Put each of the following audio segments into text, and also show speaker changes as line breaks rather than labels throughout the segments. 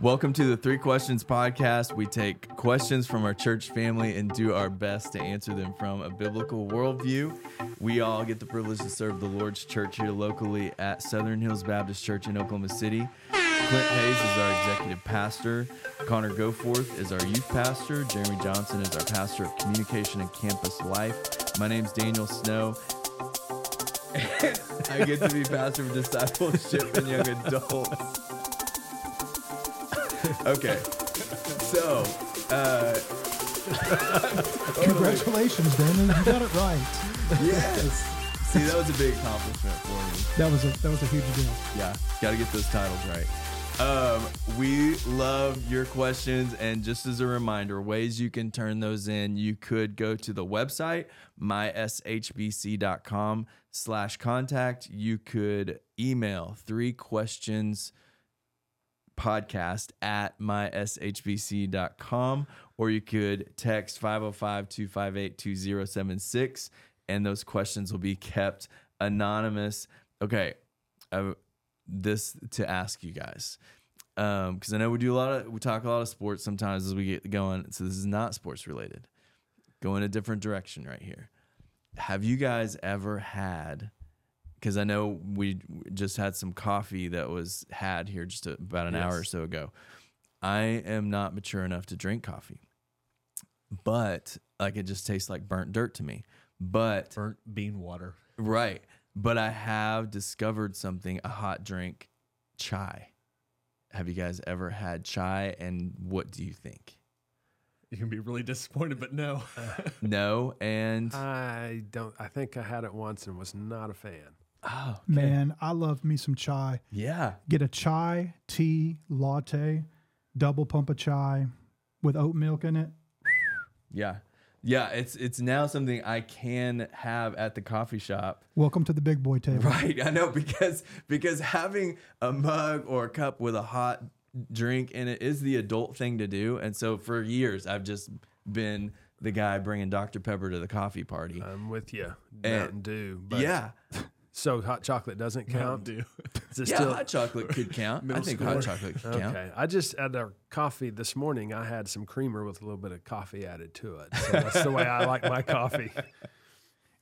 Welcome to the Three Questions Podcast. We take questions from our church family and do our best to answer them from a biblical worldview. We all get the privilege to serve the Lord's church here locally at Southern Hills Baptist Church in Oklahoma City. Clint Hayes is our executive pastor. Connor Goforth is our youth pastor. Jeremy Johnson is our pastor of communication and campus life. My name's Daniel Snow. I get to be pastor of discipleship and young adults. okay, so uh,
Congratulations, Daniel. You got it right.
yes. See, that was a big accomplishment for me.
That was a that was a huge deal.
Yeah, got to get those titles right. Um, we love your questions, and just as a reminder, ways you can turn those in. You could go to the website myshbc.com slash contact. You could email three questions podcast at myshbc.com or you could text 505-258-2076 and those questions will be kept anonymous. Okay uh, this to ask you guys because i know we do a lot of we talk a lot of sports sometimes as we get going so this is not sports related. Go in a different direction right here. Have you guys ever had because I know we just had some coffee that was had here just about an yes. hour or so ago. I am not mature enough to drink coffee, but like it just tastes like burnt dirt to me. But
burnt bean water,
right? But I have discovered something: a hot drink, chai. Have you guys ever had chai? And what do you think?
You can be really disappointed, but no,
no. And
I don't. I think I had it once and was not a fan.
Oh, okay. man, I love me some chai.
Yeah.
Get a chai, tea, latte, double pump of chai with oat milk in it.
Yeah. Yeah, it's it's now something I can have at the coffee shop.
Welcome to the big boy table.
Right. I know because because having a mug or a cup with a hot drink in it is the adult thing to do. And so for years I've just been the guy bringing Dr. Pepper to the coffee party.
I'm with you. Eh, Mountain Dew.
yeah.
So hot chocolate doesn't count.
Do
yeah, still? hot chocolate could count. I think hot chocolate could okay. count. Okay,
I just at our coffee this morning. I had some creamer with a little bit of coffee added to it. So that's the way I like my coffee.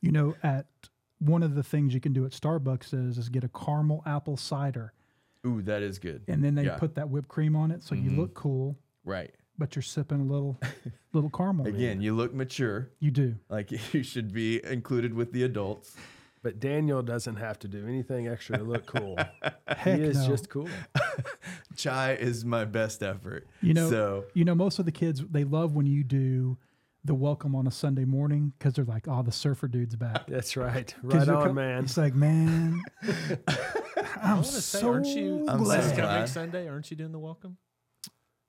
You know, at one of the things you can do at Starbucks is is get a caramel apple cider.
Ooh, that is good.
And then they yeah. put that whipped cream on it, so mm-hmm. you look cool.
Right.
But you're sipping a little, little caramel.
Again, you look mature.
You do.
Like you should be included with the adults.
But Daniel doesn't have to do anything extra to look cool.
Heck
he is
no.
just cool.
Chai is my best effort.
You know,
so.
you know, most of the kids they love when you do the welcome on a Sunday morning because they're like, "Oh, the surfer dude's back."
That's right, right on, co- man.
It's like, man, I'm
say,
so
aren't you,
I'm
glad. This coming Sunday, aren't you doing the welcome?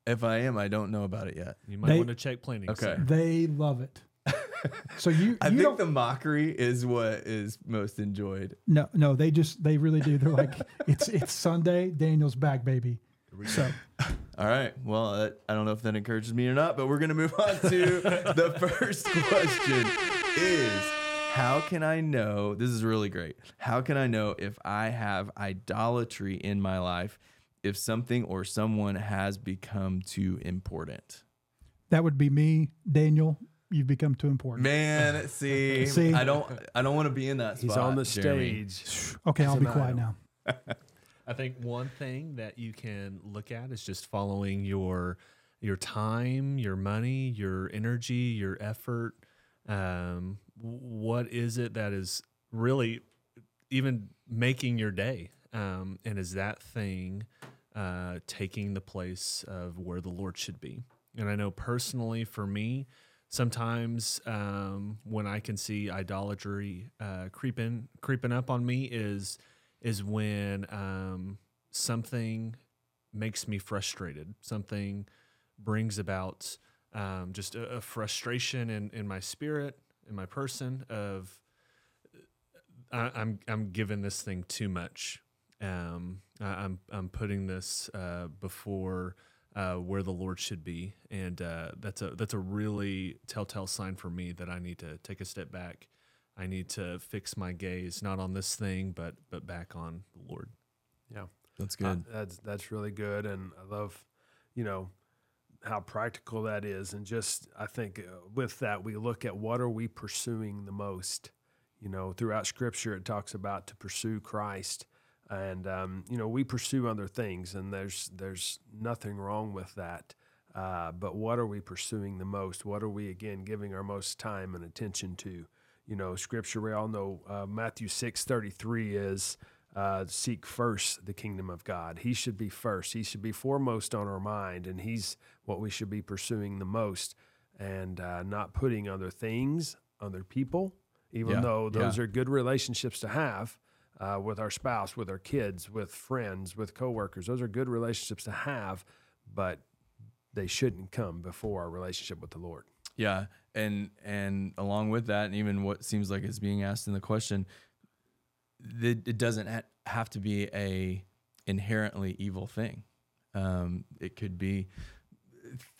If I am, I don't know about it yet.
You might they, want to check planning.
Okay,
they love it. So you,
I
you
think the mockery is what is most enjoyed.
No, no, they just they really do. They're like, it's it's Sunday, Daniel's back, baby. So,
all right. Well, uh, I don't know if that encourages me or not, but we're gonna move on to the first question. Is how can I know? This is really great. How can I know if I have idolatry in my life? If something or someone has become too important.
That would be me, Daniel you've become too important.
Man, see, see? I don't, I don't want to be in that.
He's
spot,
on the
Jeremy.
stage.
Okay, I'll be quiet now.
I think one thing that you can look at is just following your your time, your money, your energy, your effort. Um, what is it that is really even making your day? Um, and is that thing uh, taking the place of where the Lord should be? And I know personally for me, sometimes um, when I can see idolatry uh, creeping creeping up on me is is when um, something makes me frustrated. Something brings about um, just a, a, frustration in, in my spirit, in my person of I, am I'm, I'm giving this thing too much. Um, I, am I'm putting this uh, before uh, where the Lord should be, and uh, that's a that's a really telltale sign for me that I need to take a step back. I need to fix my gaze not on this thing, but but back on the Lord.
Yeah,
that's good.
Uh, that's that's really good, and I love you know, how practical that is. And just, I think uh, with that, we look at what are we pursuing the most? You know, throughout scripture, it talks about to pursue Christ. And, um, you know, we pursue other things, and there's, there's nothing wrong with that. Uh, but what are we pursuing the most? What are we, again, giving our most time and attention to? You know, scripture, we all know uh, Matthew 6 33 is, uh, seek first the kingdom of God. He should be first. He should be foremost on our mind, and He's what we should be pursuing the most, and uh, not putting other things, other people, even
Yeah,
though those
yeah.
are good relationships to have uh, with our spouse, with our kids, with friends, with coworkers. Those are good relationships to have, but they shouldn't come before our relationship with the Lord.
Yeah, and and along with that, and even what seems like is being asked in the question, it, it doesn't have to be a inherently evil thing. Um, it could be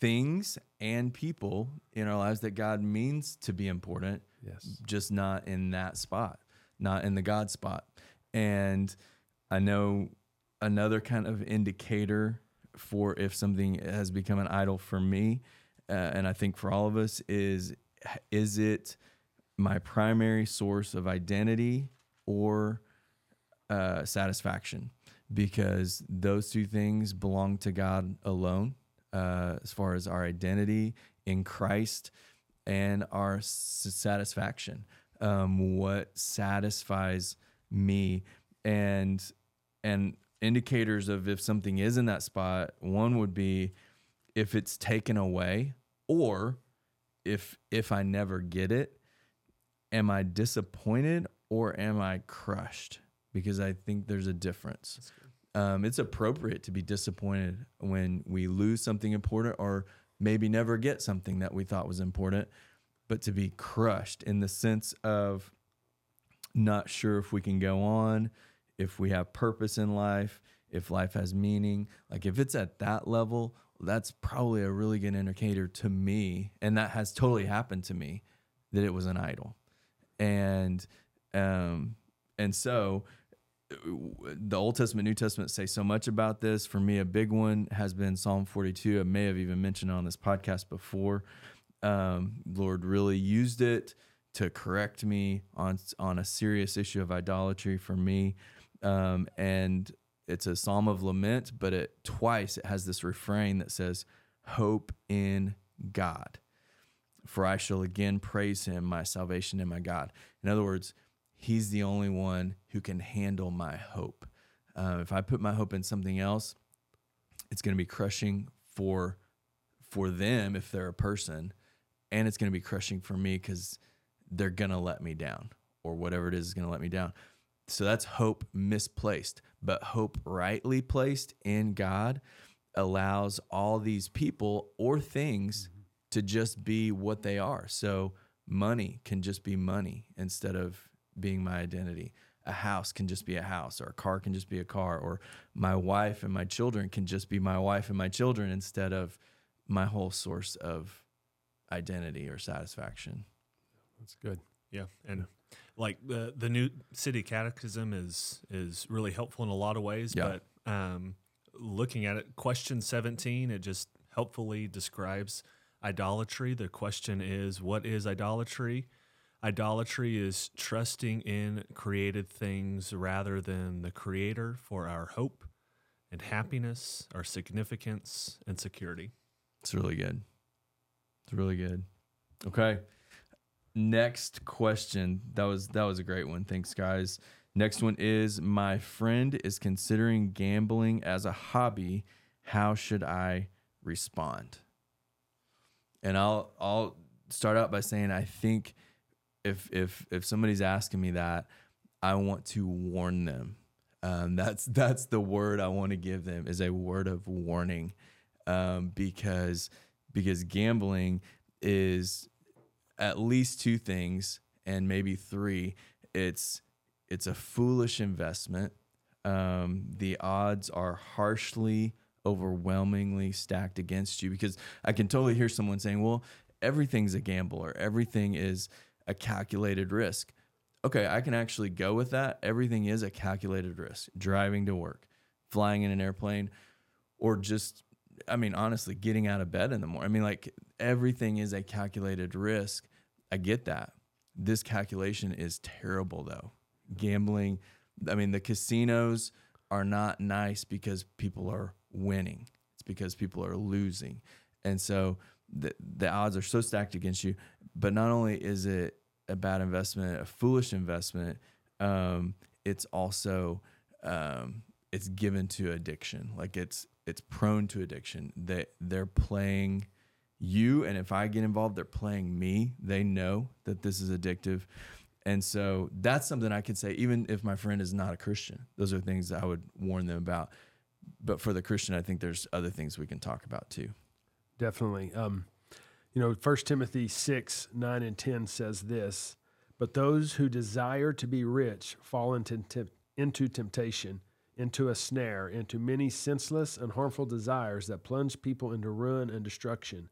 things and people in our lives that God means to be important,
Yes.
just not in that spot, not in the God spot. And I know another kind of indicator for if something has become an idol for me, uh, and I think for all of us, is is it my primary source of identity or uh, satisfaction? Because those two things belong to God alone, uh, as far as our identity in Christ and our satisfaction. Um, what satisfies me and and indicators of if something is in that spot one would be if it's taken away or if if i never get it am i disappointed or am i crushed? Because i think there's a difference. Um, it's appropriate to be disappointed when we lose something important or maybe never get something that we thought was important but to be crushed in the sense of not sure if we can go on, if we have purpose in life, if life has meaning. Like if it's at that level, that's probably a really good indicator to me, and that has totally happened to me that it was an idol. And um and so the Old Testament, New Testament say so much about this. For me, a big one has been Psalm 42. I may have even mentioned on this podcast before. Um, Lord really used it to correct me on on a serious issue of idolatry for me, um, and it's a psalm of lament. But it twice it has this refrain that says, "Hope in God." For I shall again praise him, my salvation and my God. In other words, he's the only one who can handle my hope. Uh, if I put my hope in something else, it's going to be crushing for for them if they're a person, and it's going to be crushing for me because they're going to let me down or whatever it is is going to let me down. So that's hope misplaced, but hope rightly placed in God allows all these people or things to just be what they are. So money can just be money instead of being my identity. A house can just be a house, or a car can just be a car, or my wife and my children can just be my wife and my children instead of my whole source of identity or satisfaction.
That's good.
Yeah, and like the the new city catechism is is really helpful in a lot of ways.
Yeah.
But um, looking at it, question seventeen, it just helpfully describes idolatry. The question is, what is idolatry? Idolatry is trusting in created things rather than the Creator for our hope and happiness, our significance and security.
It's really good. It's really good. Okay. Next question. That was that was a great one. Thanks, guys. Next one is my friend is considering gambling as a hobby. How should I respond? And I'll I'll start out by saying I think if if if somebody's asking me that, I want to warn them. Um, that's that's the word I want to give them is a word of warning, um, because because gambling is at least two things and maybe three. It's it's a foolish investment. Um, the odds are harshly, overwhelmingly stacked against you because I can totally hear someone saying, "Well, everything's a gamble or everything is a calculated risk." Okay, I can actually go with that. Everything is a calculated risk. Driving to work, flying in an airplane, or just I mean, honestly, getting out of bed in the morning. I mean, like everything is a calculated risk. I get that. This calculation is terrible, though. Gambling, I mean, the casinos are not nice because people are winning, it's because people are losing. And so the, the odds are so stacked against you. But not only is it a bad investment, a foolish investment, um, it's also um, it's given to addiction. Like it's it's prone to addiction. They they're playing you, and if I get involved, they're playing me. They know that this is addictive, and so that's something I could say. Even if my friend is not a Christian, those are things I would warn them about. But for the Christian, I think there's other things we can talk about too.
Definitely. Um, you know, First Timothy six nine and ten says this. But those who desire to be rich fall into, temp- into temptation, into a snare, into many senseless and harmful desires that plunge people into ruin and destruction.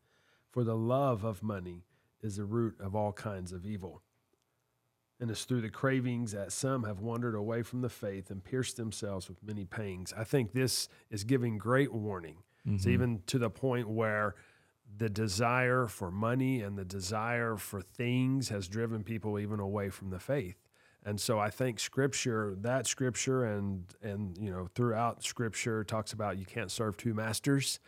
For the love of money is the root of all kinds of evil. And it's through the cravings that some have wandered away from the faith and pierced themselves with many pangs. I think this is giving great warning. It's mm-hmm. even to the point where the desire for money and the desire for things has driven people even away from the faith. And so I think scripture, that scripture and and you know throughout scripture talks about you can't serve two masters,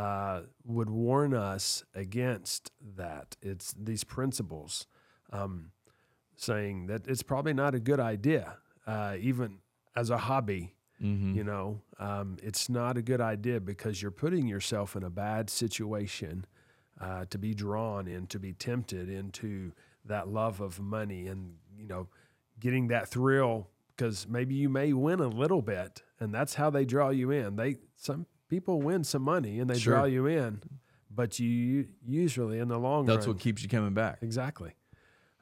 uh, would warn us against that. It's these principles, um, saying that it's probably not a good idea, uh, even as a hobby. You know, um, it's not a good idea because you're putting yourself in a bad situation uh, to be drawn in, to be tempted into that love of money and, you know, getting that thrill because maybe you may win a little bit and that's how they draw you in. They, some people win some money and they
Sure.
draw you in, but you usually in the long run
That's
run.
what keeps you coming back.
exactly.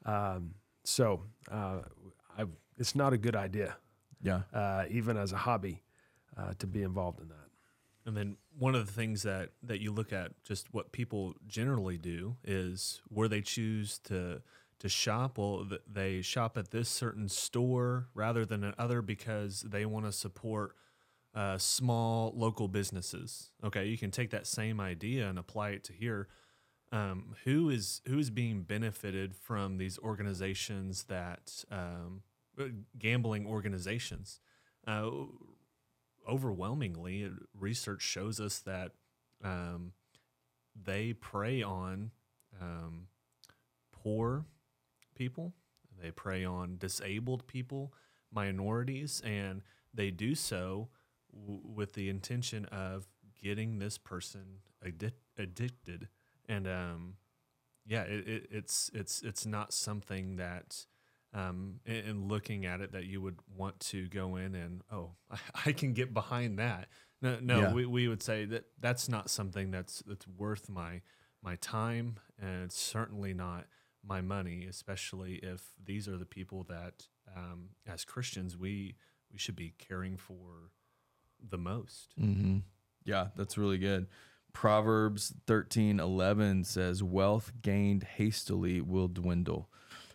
Um, so uh, I, it's not a good idea,
Yeah.
uh, even as a hobby, uh, to be involved in that.
And then one of the things that that you look at, just what people generally do, is where they choose to to shop. Well, they shop at this certain store rather than another because they want to support uh, small local businesses. Okay, you can take that same idea and apply it to here. Um, who is who is being benefited from these organizations that um, uh, gambling organizations? Uh, overwhelmingly, research shows us that um, they prey on um, poor people, they prey on disabled people, minorities, and they do so w- with the intention of getting this person addic- addicted. And um, yeah, it, it, it's it's it's not something that um, in, in looking at it that you would want to go in and oh I, I can get behind that. No, no,
Yeah.
we, we would say that that's not something that's that's worth my my time, and it's certainly not my money, especially if these are the people that um, as Christians we we should be caring for the most.
Mm-hmm. Yeah, that's really good. Proverbs thirteen eleven says, Wealth gained hastily will dwindle,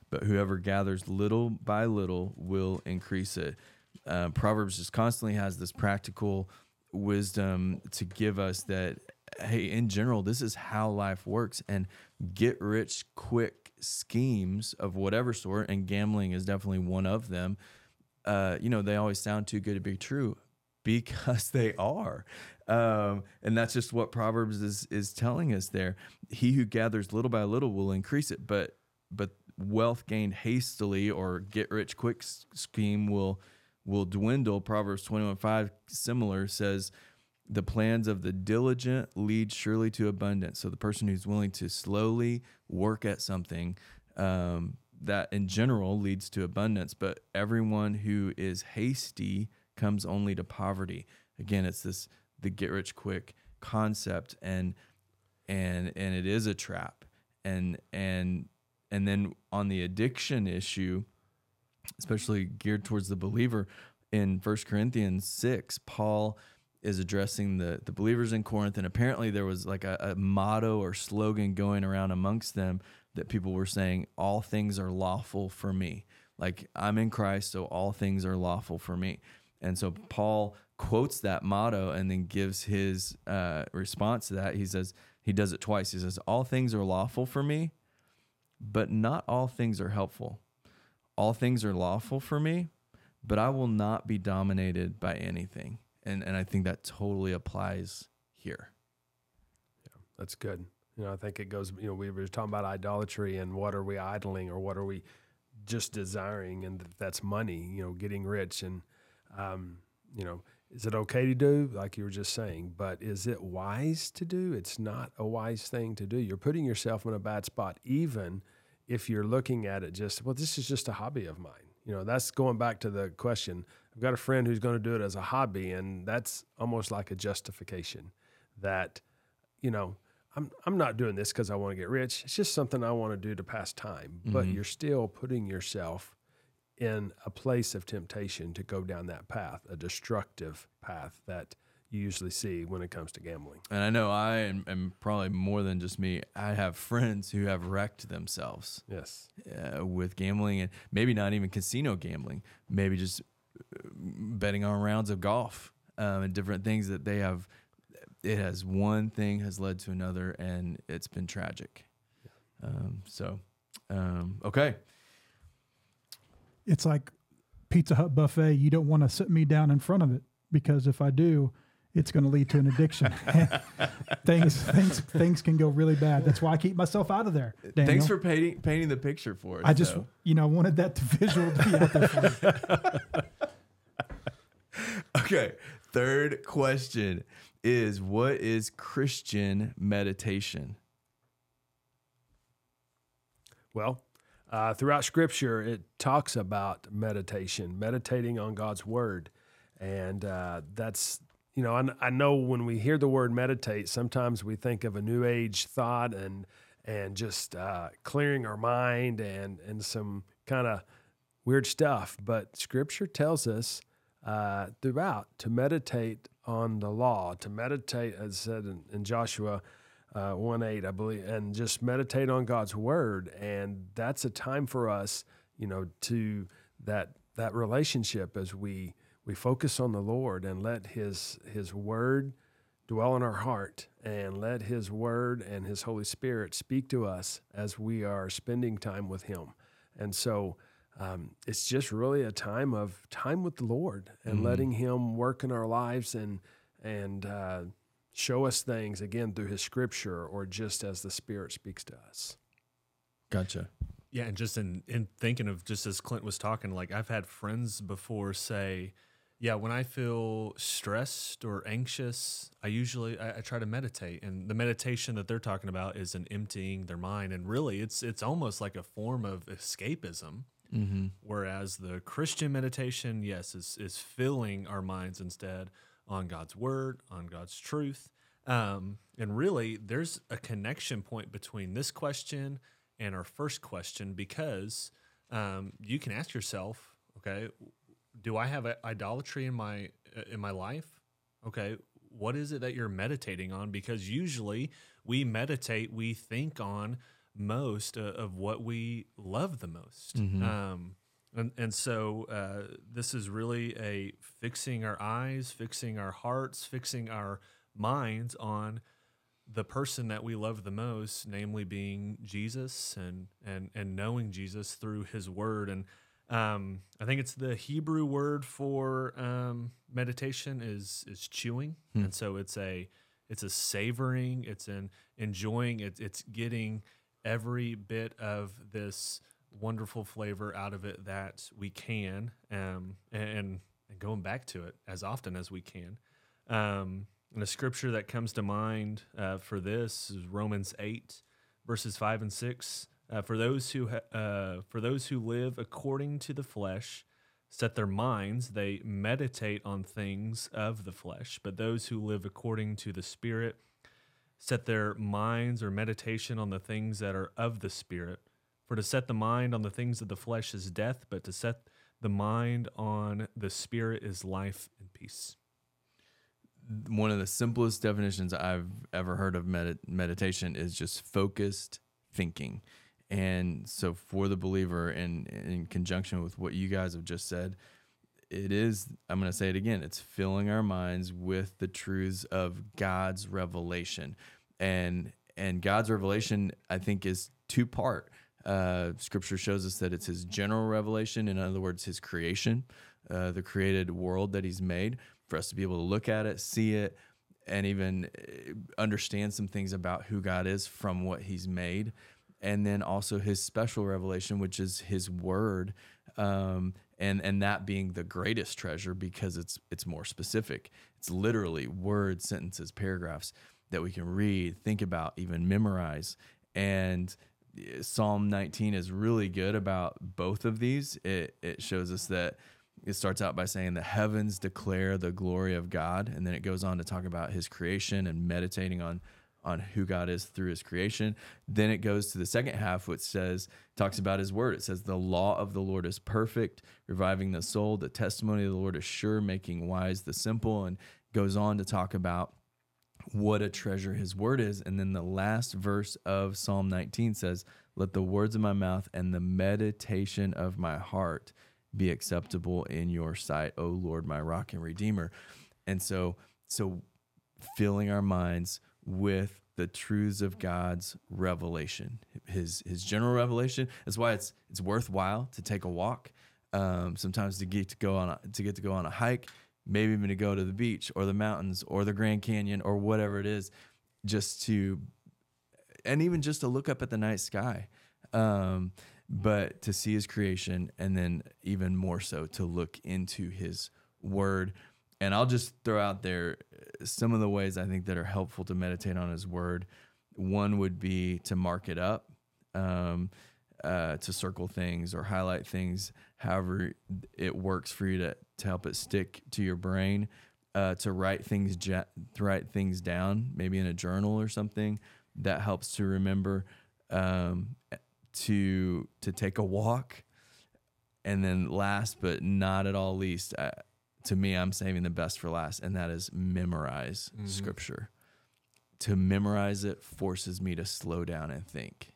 but whoever gathers little by little will increase it. Uh, Proverbs just constantly has this practical wisdom to give us that, hey, in general, this is how life works. And get rich quick schemes of whatever sort, and gambling is definitely one of them. Uh, you know, they always sound too good to be true because they are. Um, and that's just what Proverbs is is telling us there. He who gathers little by little will increase it, but but wealth gained hastily or get rich quick scheme will will dwindle. Proverbs 21 5 similar says the plans of the diligent lead surely to abundance. So the person who's willing to slowly work at something um, that in general leads to abundance, but everyone who is hasty comes only to poverty. Again, it's this the get rich quick concept and and and it is a trap. And and and then on the addiction issue, especially geared towards the believer in First Corinthians 6, Paul is addressing the the believers in Corinth and apparently there was like a, a motto or slogan going around amongst them that people were saying all things are lawful for me like I'm in Christ so all things are lawful for me and so Paul quotes that motto and then gives his uh, response to that. He says, he does it twice. He says, All things are lawful for me, but not all things are helpful. All things are lawful for me, but I will not be dominated by anything. And, and I think that totally applies here.
Yeah, That's good. You know, I think it goes, you know, we were talking about idolatry and what are we idling or what are we just desiring and that's money, you know, getting rich. And, um, you know, is it okay to do? Like you were just saying, but is it wise to do? It's not a wise thing to do. You're putting yourself in a bad spot, even if you're looking at it just, well, this is just a hobby of mine. You know, that's going back to the question. I've got a friend who's going to do it as a hobby, and that's almost like a justification that, you know, I'm, I'm not doing this because I want to get rich. It's just something I want to do to pass time. But
Mhm.
you're still putting yourself in a place of temptation to go down that path, a destructive path that you usually see when it comes to gambling.
And I know I am, am probably more than just me. I have friends who have wrecked themselves
Yes.
uh, with gambling and maybe not even casino gambling, maybe just uh, betting on rounds of golf um, and different things that they have. It has one thing has led to another, and it's been tragic. Um, so, um, okay.
It's like Pizza Hut buffet. You don't want to sit me down in front of it because if I do, it's going to lead to an addiction. things, things, things can go really bad. That's why I keep myself out of there. Daniel.
Thanks for painting painting the picture for us.
I just,
though.
you know, wanted that to visual to be out there for.
Okay. Third question is what is Christian meditation?
Well, uh, throughout Scripture, it talks about meditation, meditating on God's Word, and uh, that's you know I, I know when we hear the word meditate, sometimes we think of a New Age thought and and just uh, clearing our mind and and some kind of weird stuff, but Scripture tells us uh, throughout to meditate on the law, to meditate, as said in, in Joshua uh, 1 8, I believe, and just meditate on God's word. And that's a time for us, you know, to that that relationship as we we focus on the Lord and let his his word dwell in our heart and let his word and his Holy Spirit speak to us as we are spending time with him. And so um, it's just really a time of time with the Lord and
Mhm.
letting him work in our lives and and uh, show us things again through his scripture or just as the spirit speaks to us
Gotcha.
Yeah, and just in in thinking of just as Clint was talking, like I've had friends before say, "Yeah, when I feel stressed or anxious, I usually I, I try to meditate." And the meditation that they're talking about is an emptying their mind, and really, it's it's almost like a form of escapism.
Mm-hmm.
Whereas the Christian meditation, yes, is is filling our minds instead on God's word, on God's truth. Um, and really, there's a connection point between this question and our first question because um, you can ask yourself, okay, do I have a- idolatry in my in my life? Okay, what is it that you're meditating on? Because usually we meditate, we think on most uh, of what we love the most.
Mhm.
Um, and, and so uh, this is really a fixing our eyes, fixing our hearts, fixing our minds on the person that we love the most, namely being Jesus and and and knowing Jesus through His Word. And um, I think it's the Hebrew word for um, meditation is is chewing,
Hmm.
and so it's a it's a savoring, it's an enjoying, it, it's getting every bit of this wonderful flavor out of it that we can, um, and, and going back to it as often as we can. Um, and a scripture that comes to mind uh, for this is Romans eight, verses five and six. Uh, for those who ha- uh, for those who live according to the flesh, set their minds they meditate on things of the flesh. But those who live according to the Spirit set their minds or meditation on the things that are of the Spirit. For to set the mind on the things of the flesh is death, but to set the mind on the Spirit is life and peace.
One of the simplest definitions I've ever heard of med- meditation is just focused thinking. And so, for the believer, in in conjunction with what you guys have just said, it is i'm going to say it again it's filling our minds with the truths of god's revelation and and god's revelation i think is two part uh, scripture shows us that it's his general revelation in other words his creation uh, the created world that he's made for us to be able to look at it see it and even uh, understand some things about who god is from what he's made and then also his special revelation which is his word um, and and that being the greatest treasure because it's it's more specific. It's literally words, sentences, paragraphs that we can read, think about, even memorize. And Psalm 19 is really good about both of these. It it shows us that it starts out by saying the heavens declare the glory of God, and then it goes on to talk about His creation and meditating on on who God is through his creation. Then it goes to the second half, which says, talks about his word. It says, The law of the Lord is perfect, reviving the soul. The testimony of the Lord is sure, making wise the simple. And goes on to talk about what a treasure his word is. And then the last verse of Psalm 19 says, Let the words of my mouth and the meditation of my heart be acceptable in your sight, O Lord, my rock and redeemer. And so, so filling our minds with the truths of God's revelation, his his general revelation. That's why it's it's worthwhile to take a walk. Um, sometimes to get to go on a, to get to go on a hike, maybe even to go to the beach or the mountains or the Grand Canyon or whatever it is, just to and even just to look up at the night sky. Um, but to see his creation and then even more so to look into his word and I'll just throw out there uh, some of the ways I think that are helpful to meditate on His Word. One would be to mark it up, um, uh, to circle things or highlight things, however it works for you to, to help it stick to your brain. Uh, to write things to write things down, maybe in a journal or something that helps to remember. Um, to to take a walk, and then last but not at all least, I, to me, I'm saving the best for last, and that is memorize mm-hmm. scripture. To memorize it forces me to slow down and think.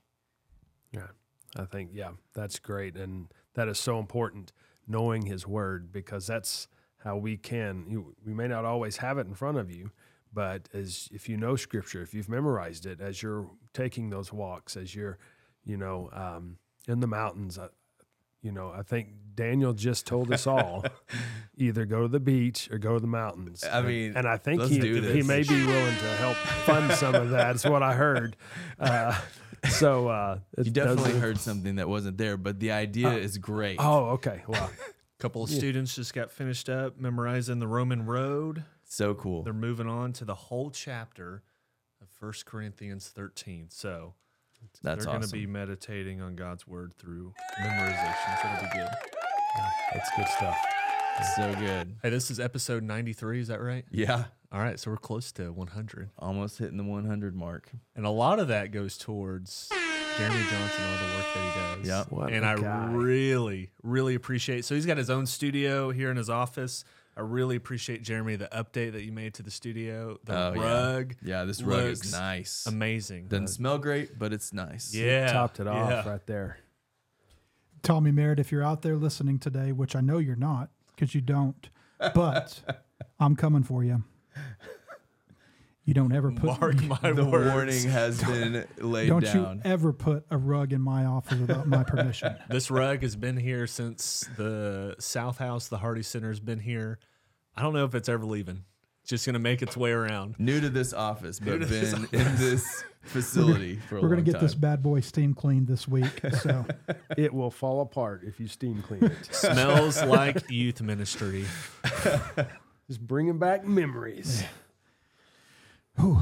Yeah, I think, yeah, that's great. And that is so important, knowing his word, because that's how we can, you, we may not always have it in front of you, but as if you know scripture, if you've memorized it as you're taking those walks, as you're, you know, um, in the mountains, you know, I think Daniel just told us all either go to the beach or go to the mountains.
I mean,
and I think he he may be willing to help fund some of that. That's what I heard. Uh, so uh,
you definitely heard something that wasn't there, but the idea uh, is great.
Oh, okay. Well,
a couple of yeah. students just got finished up memorizing the Roman road.
So cool.
They're moving on to the whole chapter of First Corinthians 13. So
that's
They're
awesome.
going to be meditating on God's word through memorization. So it'll be good.
Yeah, that's good stuff.
So good.
Hey, this is episode 93. Is that right?
Yeah.
All right. So we're close to 100.
Almost hitting the 100 mark.
And a lot of that goes towards Jeremy Johnson, all the work that he does.
Yep.
and I
guy.
really, really appreciate. So he's got his own studio here in his office. I really appreciate Jeremy the update that you made to the studio. The
oh,
rug.
Yeah. yeah, this rug is nice.
Amazing.
Doesn't uh, smell great, but it's nice.
Yeah.
You topped it
yeah.
off right there.
Tommy Merritt, if you're out there listening today, which I know you're not because you don't, but I'm coming for you. You don't ever put
Mark my
the
words.
warning has been laid
don't
down.
you ever put a rug in my office without my permission.
This rug has been here since the South House, the Hardy Center has been here. I don't know if it's ever leaving. It's just gonna make its way around.
New to this office, but been this in this facility for a
We're
long
gonna get
time.
this bad boy steam cleaned this week. So
It will fall apart if you steam clean it.
Smells like youth ministry.
Just bringing back memories.
All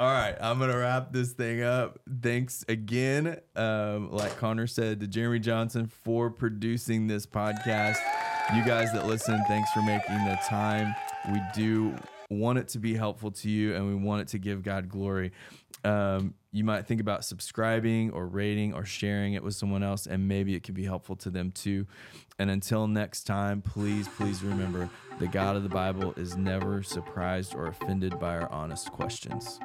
right, I'm gonna wrap this thing up. Thanks again, um, like Connor said, to Jeremy Johnson for producing this podcast. You guys that listen, thanks for making the time. We do want it to be helpful to you, and we want it to give God glory. Um, you might think about subscribing or rating or sharing it with someone else, and maybe it could be helpful to them too. And until next time, please, please remember the God of the Bible is never surprised or offended by our honest questions.